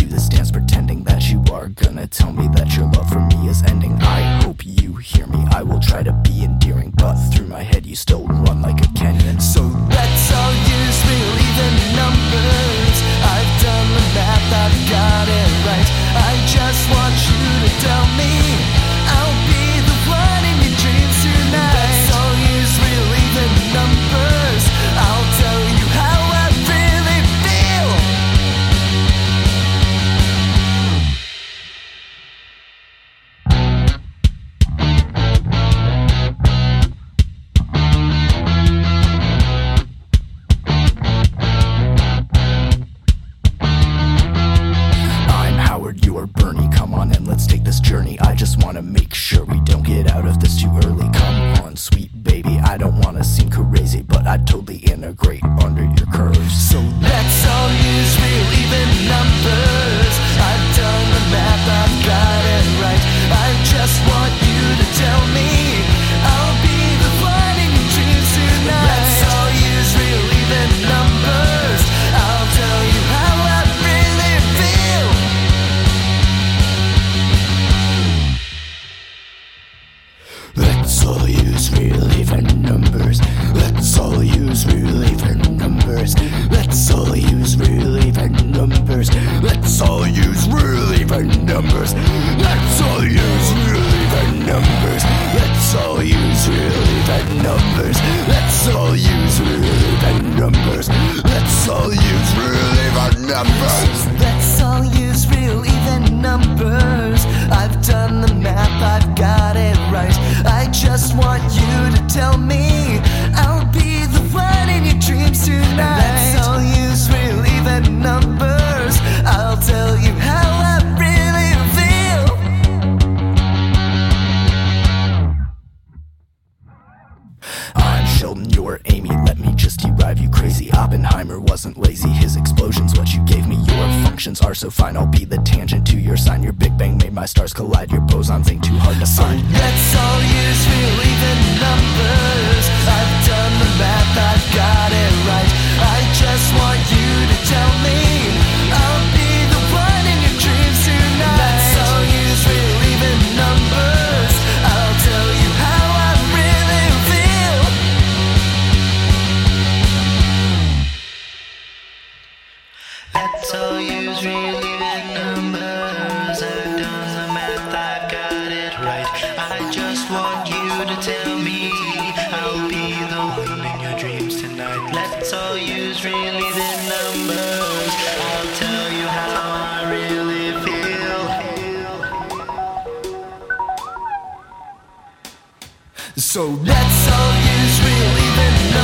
do this dance pretending that you are gonna tell me that your love for me is ending. I hope you hear me. I will try to be endearing, but through my head you still run like a Kenyan. You're Bernie. Come on and let's take this journey. I just wanna make sure we don't get out of this too early. Come on, sweet baby. I don't wanna seem crazy, but I'd totally integrate under your curves. So let's all use real even numbers. Numbers. Let's all use real even numbers. Let's all use real even numbers. Let's all use real even numbers. Let's all use numbers. Amy. Let me just derive you crazy. Oppenheimer wasn't lazy. His explosions, what you gave me. Your functions are so fine. I'll be the tangent to your sine. Your Big Bang made my stars collide. Your bosons ain't too hard to find. let's all use real even numbers. I've done Let's all use really the numbers. I'll tell you how I really feel. So let's all use real even numbers.